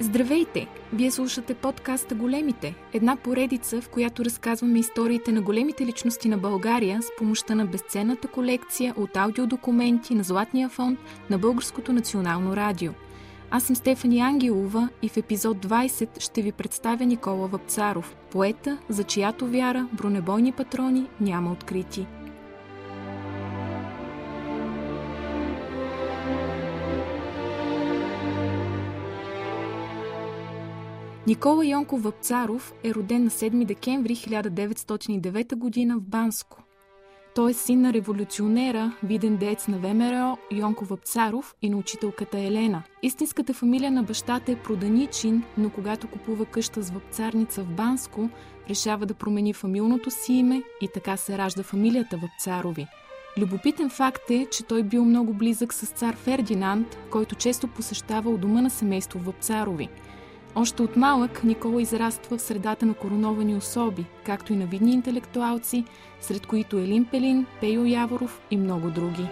Здравейте! Вие слушате подкаста Големите, една поредица, в която разказваме историите на големите личности на България с помощта на безценната колекция от аудиодокументи на Златния фонд на Българското национално радио. Аз съм Стефани Ангелова и в епизод 20 ще ви представя Никола Вапцаров, поета, за чиято вяра бронебойни патрони няма открити. Никола Йонков Вапцаров е роден на 7 декември 1909 г. в Банско. Той е син на революционера, виден деец на ВМРО Йонко Вапцаров и на учителката Елена. Истинската фамилия на бащата е Проданичин, но когато купува къща с вапцарница в Банско, решава да промени фамилното си име и така се ражда фамилията Вапцарови. Любопитен факт е, че той бил много близък с цар Фердинанд, който често посещавал дома на семейство Вапцарови – още от малък Никола израства в средата на короновани особи, както и на видни интелектуалци, сред които Елин Пелин, Пейо Яворов и много други.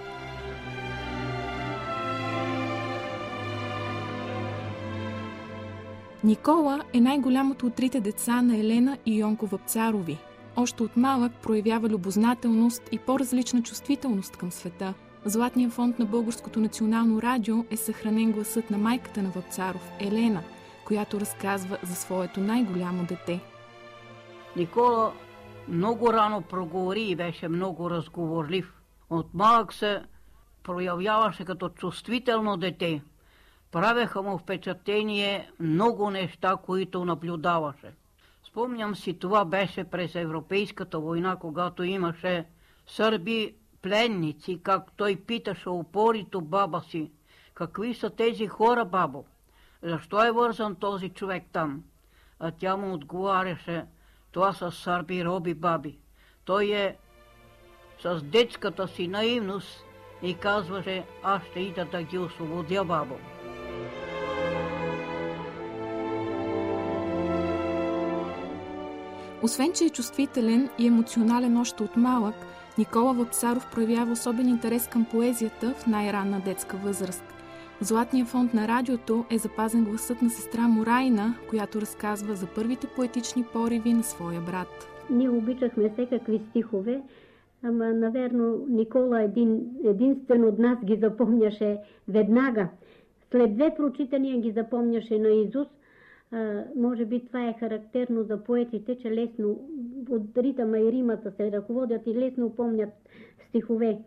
Никола е най-голямото от трите деца на Елена и Йонко Вапцарови. Още от малък проявява любознателност и по-различна чувствителност към света. Златния фонд на Българското национално радио е съхранен гласът на майката на Вапцаров, Елена – която разказва за своето най-голямо дете. Никола много рано проговори и беше много разговорлив. От малък се проявяваше като чувствително дете. Правеха му впечатление много неща, които наблюдаваше. Спомням си, това беше през Европейската война, когато имаше сърби пленници, как той питаше упорито баба си. Какви са тези хора, бабо? Защо е вързан този човек там? А тя му отговаряше, това са сърби роби баби. Той е с детската си наивност и казваше, аз ще ида да ги освободя, бабо. Освен, че е чувствителен и емоционален още от малък, Никола Вапсаров проявява особен интерес към поезията в най-ранна детска възраст. Златния фонд на радиото е запазен гласът на сестра Морайна, която разказва за първите поетични пориви на своя брат. Ние обичахме всекакви стихове, ама, наверно, Никола един, единствен от нас ги запомняше веднага. След две прочитания ги запомняше на Изус. А, може би това е характерно за поетите, че лесно от ритъма и римата се ръководят и лесно помнят стихове.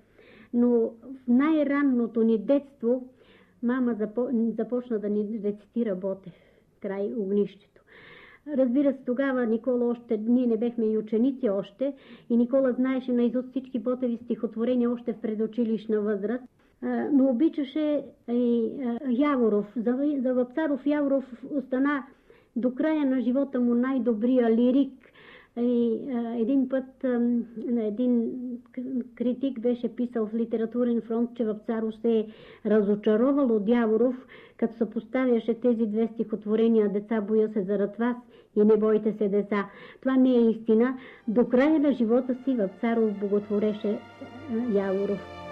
Но в най-ранното ни детство мама започна да ни рецитира Ботев край огнището. Разбира се, тогава Никола още, ние не бехме и ученици още, и Никола знаеше наизуст всички Ботеви стихотворения още в предучилищна възраст, но обичаше и Яворов. За, за Вапцаров Яворов остана до края на живота му най-добрия лирик, и, а, един път а, един критик беше писал в литературен фронт, че в Царо се е разочаровал от Яворов, като съпоставяше тези две стихотворения «Деца боя се зарад вас» и «Не бойте се, деца». Това не е истина. До края на живота си в Царов боготвореше Яворов.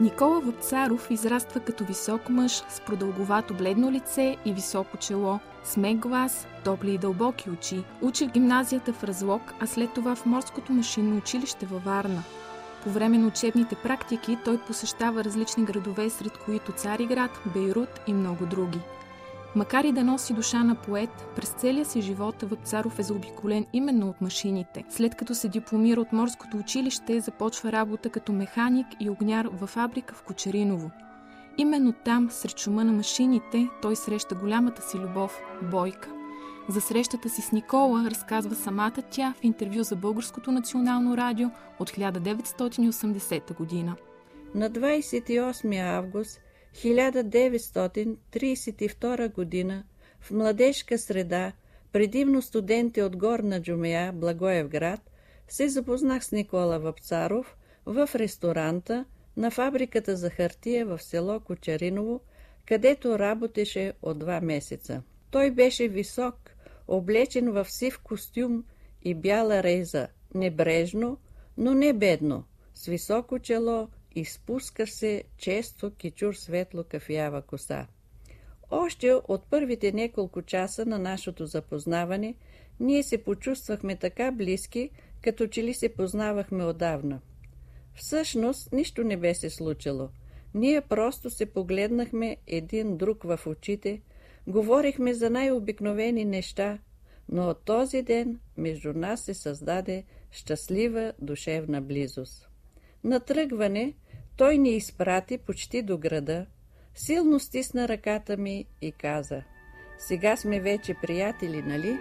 Никола Вапцаров израства като висок мъж с продълговато бледно лице и високо чело, смек глас, топли и дълбоки очи. Учи в гимназията в Разлог, а след това в морското машинно училище във Варна. По време на учебните практики той посещава различни градове, сред които Цариград, Бейрут и много други – Макар и да носи душа на поет, през целия си живот Вапцаров е заобиколен именно от машините. След като се дипломира от морското училище, започва работа като механик и огняр във фабрика в Кочериново. Именно там, сред шума на машините, той среща голямата си любов – Бойка. За срещата си с Никола разказва самата тя в интервю за Българското национално радио от 1980 година. На 28 август 1932 г. в младежка среда, предимно студенти от Горна Джумея, Благоевград, се запознах с Никола Вапцаров в ресторанта на фабриката за хартия в село Кочариново, където работеше от два месеца. Той беше висок, облечен в сив костюм и бяла рейза, небрежно, но не бедно, с високо чело изпуска се често кичур светло кафява коса. Още от първите няколко часа на нашето запознаване ние се почувствахме така близки, като че ли се познавахме отдавна. Всъщност нищо не бе се случило. Ние просто се погледнахме един друг в очите, говорихме за най-обикновени неща, но от този ден между нас се създаде щастлива душевна близост. На тръгване той ни изпрати почти до града, силно стисна ръката ми и каза «Сега сме вече приятели, нали?»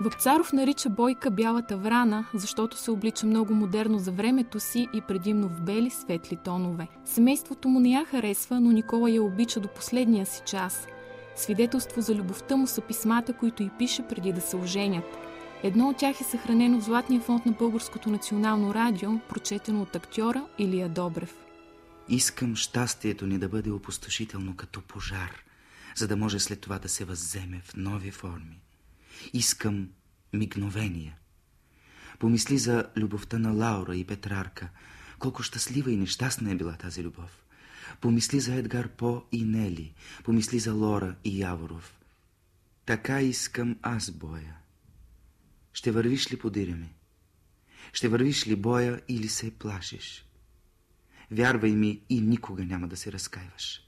Въпцаров нарича Бойка бялата врана, защото се облича много модерно за времето си и предимно в бели светли тонове. Семейството му не я харесва, но Никола я обича до последния си час. Свидетелство за любовта му са писмата, които й пише преди да се оженят. Едно от тях е съхранено в Златния фонд на Българското национално радио, прочетено от актьора Илия Добрев. Искам щастието ни да бъде опустошително като пожар, за да може след това да се възземе в нови форми. Искам мигновения. Помисли за любовта на Лаура и Петрарка. Колко щастлива и нещастна е била тази любов. Помисли за Едгар По и Нели. Помисли за Лора и Яворов. Така искам аз боя. Ще вървиш ли подире ми? Ще вървиш ли боя или се плашиш? Вярвай ми и никога няма да се разкаиваш.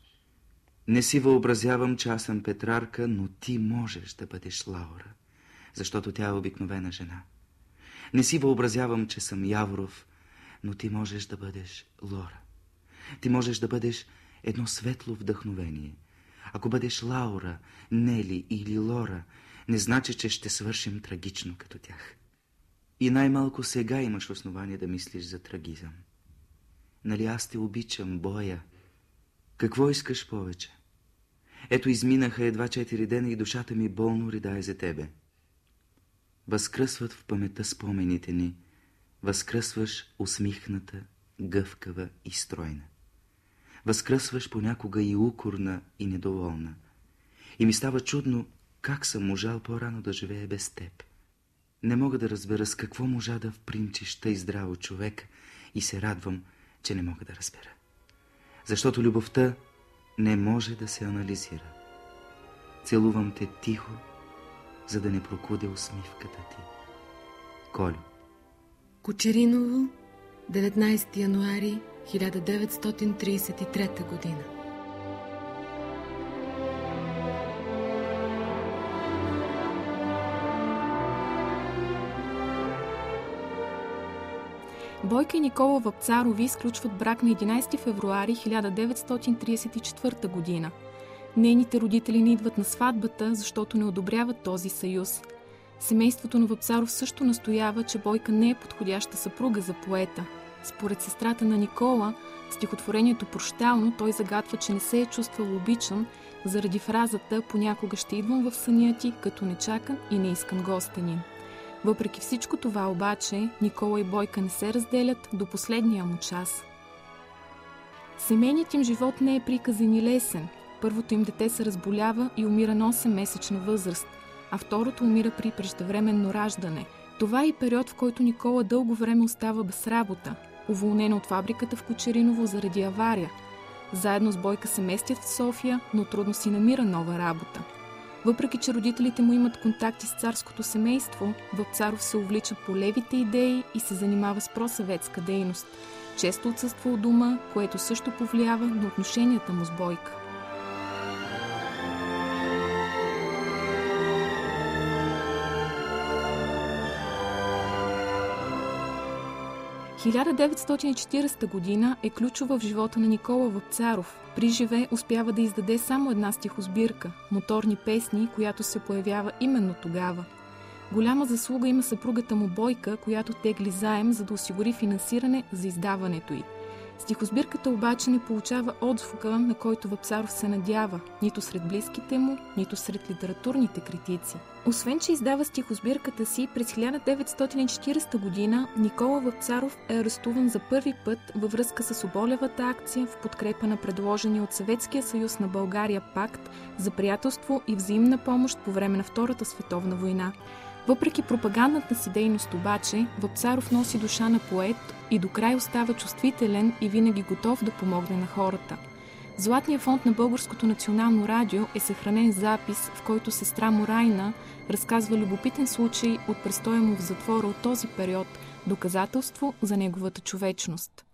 Не си въобразявам, че аз съм Петрарка, но ти можеш да бъдеш Лаура защото тя е обикновена жена. Не си въобразявам, че съм Яворов, но ти можеш да бъдеш Лора. Ти можеш да бъдеш едно светло вдъхновение. Ако бъдеш Лаура, Нели или Лора, не значи, че ще свършим трагично като тях. И най-малко сега имаш основание да мислиш за трагизъм. Нали аз те обичам, боя. Какво искаш повече? Ето изминаха едва четири дена и душата ми болно ридае за тебе. Възкръсват в паметта спомените ни, възкръсваш усмихната, гъвкава и стройна. Възкръсваш понякога и укорна и недоволна. И ми става чудно, как съм можал по-рано да живее без теб. Не мога да разбера с какво можа да впримчиш тъй здраво човек и се радвам, че не мога да разбера. Защото любовта не може да се анализира. Целувам те тихо, за да не прокуде усмивката ти. Колю Кочериново, 19 януари 1933 година. Бойка и Никола Вапцарови изключват брак на 11 февруари 1934 година – Нейните родители не идват на сватбата, защото не одобряват този съюз. Семейството на Вапсаров също настоява, че Бойка не е подходяща съпруга за поета. Според сестрата на Никола, стихотворението Прощално той загадва, че не се е чувствал обичан заради фразата «Понякога ще идвам в съня ти, като нечакан и не искан гостенин». Въпреки всичко това обаче, Никола и Бойка не се разделят до последния му час. Семейният им живот не е приказен и лесен – Първото им дете се разболява и умира на 8-месечна възраст, а второто умира при преждевременно раждане. Това е и период, в който Никола дълго време остава без работа, уволнена от фабриката в Кочериново заради авария. Заедно с Бойка се местят в София, но трудно си намира нова работа. Въпреки, че родителите му имат контакти с царското семейство, Вапцаров се увлича по левите идеи и се занимава с просъветска дейност. Често отсъства от дома, което също повлиява на отношенията му с Бойка. 1940 година е ключова в живота на Никола Вапцаров. При живе успява да издаде само една стихосбирка – моторни песни, която се появява именно тогава. Голяма заслуга има съпругата му Бойка, която тегли заем, за да осигури финансиране за издаването й – Стихосбирката обаче не получава отзвука, на който Вапсаров се надява, нито сред близките му, нито сред литературните критици. Освен, че издава стихосбирката си, през 1940 година Никола Вапцаров е арестуван за първи път във връзка с оболевата акция в подкрепа на предложения от Съветския съюз на България пакт за приятелство и взаимна помощ по време на Втората световна война. Въпреки пропагандната си дейност обаче, Вапцаров носи душа на поет и до край остава чувствителен и винаги готов да помогне на хората. В Златния фонд на Българското национално радио е съхранен запис, в който сестра му Райна разказва любопитен случай от престоя му в затвора от този период, доказателство за неговата човечност.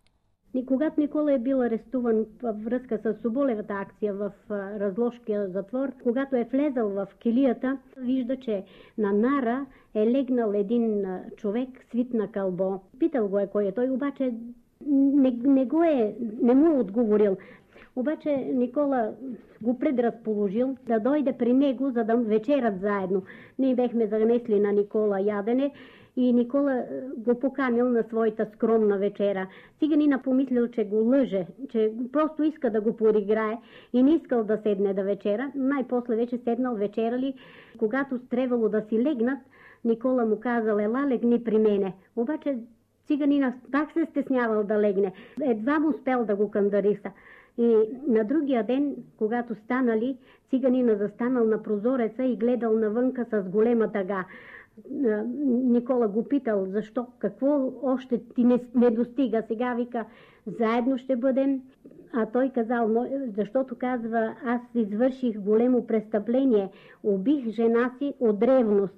И когато Никола е бил арестуван във връзка с Соболевата акция в Разложкия затвор, когато е влезал в килията, вижда, че на нара е легнал един човек свит на кълбо. Питал го е кой е той, обаче не, не, го е, не му е отговорил. Обаче Никола го предразположил да дойде при него, за да вечерат заедно. Ние бехме занесли на Никола ядене и Никола е, го поканил на своята скромна вечера. Циганина помислил, че го лъже, че просто иска да го пориграе и не искал да седне да вечера. Най-после вече седнал вечерали. Когато трябвало да си легнат, Никола му казал, ела легни при мене. Обаче циганина пак се стеснявал да легне. Едва му успел да го кандариса. И на другия ден, когато станали, циганина застанал на прозореца и гледал навънка с голема тъга. Никола го питал, защо, какво още ти не, не достига. Сега вика, заедно ще бъдем. А той казал, защото казва, аз извърших големо престъпление, убих жена си от древност.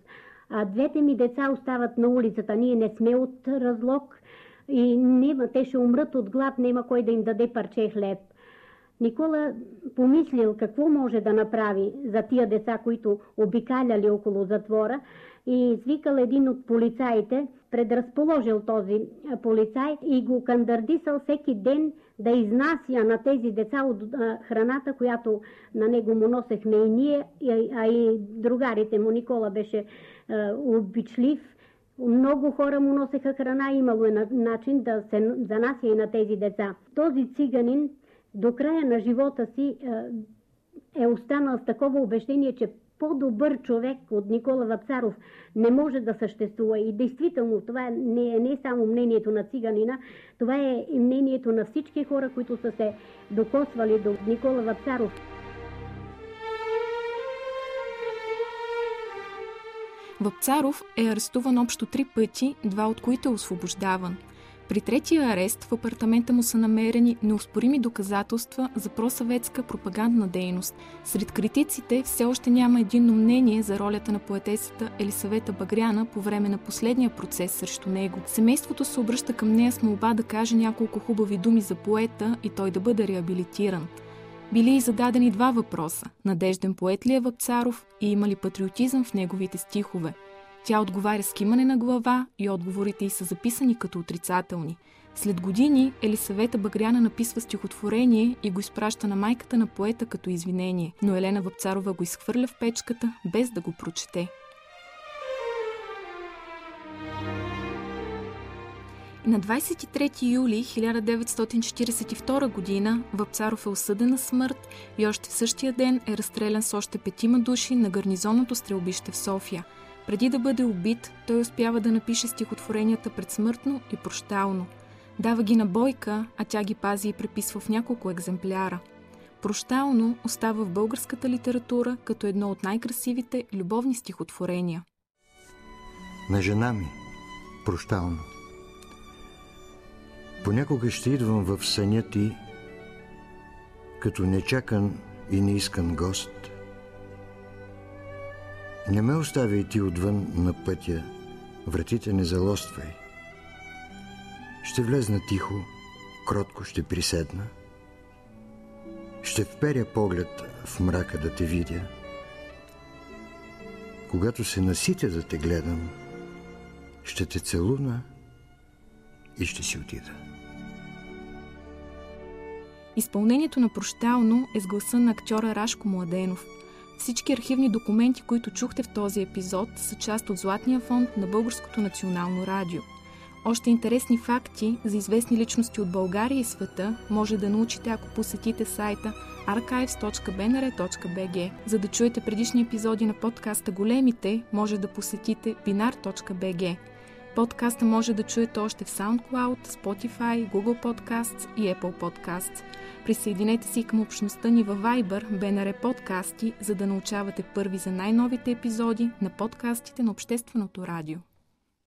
А двете ми деца остават на улицата. Ние не сме от разлог и нема, те ще умрат от глад, няма кой да им даде парче хлеб. Никола помислил какво може да направи за тия деца, които обикаляли около затвора и извикал един от полицаите, предразположил този полицай и го кандардисал всеки ден да изнася на тези деца от храната, която на него му носехме и ние, а и другарите му. Никола беше обичлив. Много хора му носеха храна, имало е начин да се занася и на тези деца. Този циганин до края на живота си е останал с такова убеждение, че по-добър човек от Никола Вапцаров не може да съществува. И действително това не е не само мнението на циганина, това е мнението на всички хора, които са се докосвали до Никола Вапцаров. Вапцаров е арестуван общо три пъти, два от които е освобождаван – при третия арест в апартамента му са намерени неоспорими доказателства за просъветска пропагандна дейност. Сред критиците все още няма единно мнение за ролята на поетесата Елисавета Багряна по време на последния процес срещу него. Семейството се обръща към нея с молба да каже няколко хубави думи за поета и той да бъде реабилитиран. Били и зададени два въпроса – надежден поет ли е Вапцаров и има ли патриотизъм в неговите стихове – тя отговаря с кимане на глава и отговорите й са записани като отрицателни. След години Елисавета Багряна написва стихотворение и го изпраща на майката на поета като извинение, но Елена Въпцарова го изхвърля в печката, без да го прочете. На 23 юли 1942 г. Въпцаров е осъден на смърт и още в същия ден е разстрелян с още петима души на гарнизонното стрелбище в София – преди да бъде убит, той успява да напише стихотворенията предсмъртно и прощално. Дава ги на Бойка, а тя ги пази и преписва в няколко екземпляра. Прощално остава в българската литература като едно от най-красивите любовни стихотворения. На жена ми, прощално. Понякога ще идвам в съня ти, като нечакан и неискан гост – не ме оставяй ти отвън на пътя, вратите не залоствай. Ще влезна тихо, кротко ще приседна. Ще вперя поглед в мрака да те видя. Когато се наситя да те гледам, ще те целуна и ще си отида. Изпълнението на прощално е с гласа на актьора Рашко Младенов – всички архивни документи, които чухте в този епизод, са част от Златния фонд на Българското национално радио. Още интересни факти за известни личности от България и света може да научите, ако посетите сайта archives.bnr.bg. За да чуете предишни епизоди на подкаста Големите, може да посетите binar.bg. Подкаста може да чуете още в SoundCloud, Spotify, Google Podcasts и Apple Podcasts. Присъединете се към общността ни във Viber, BNR Подкасти, за да научавате първи за най-новите епизоди на подкастите на Общественото радио.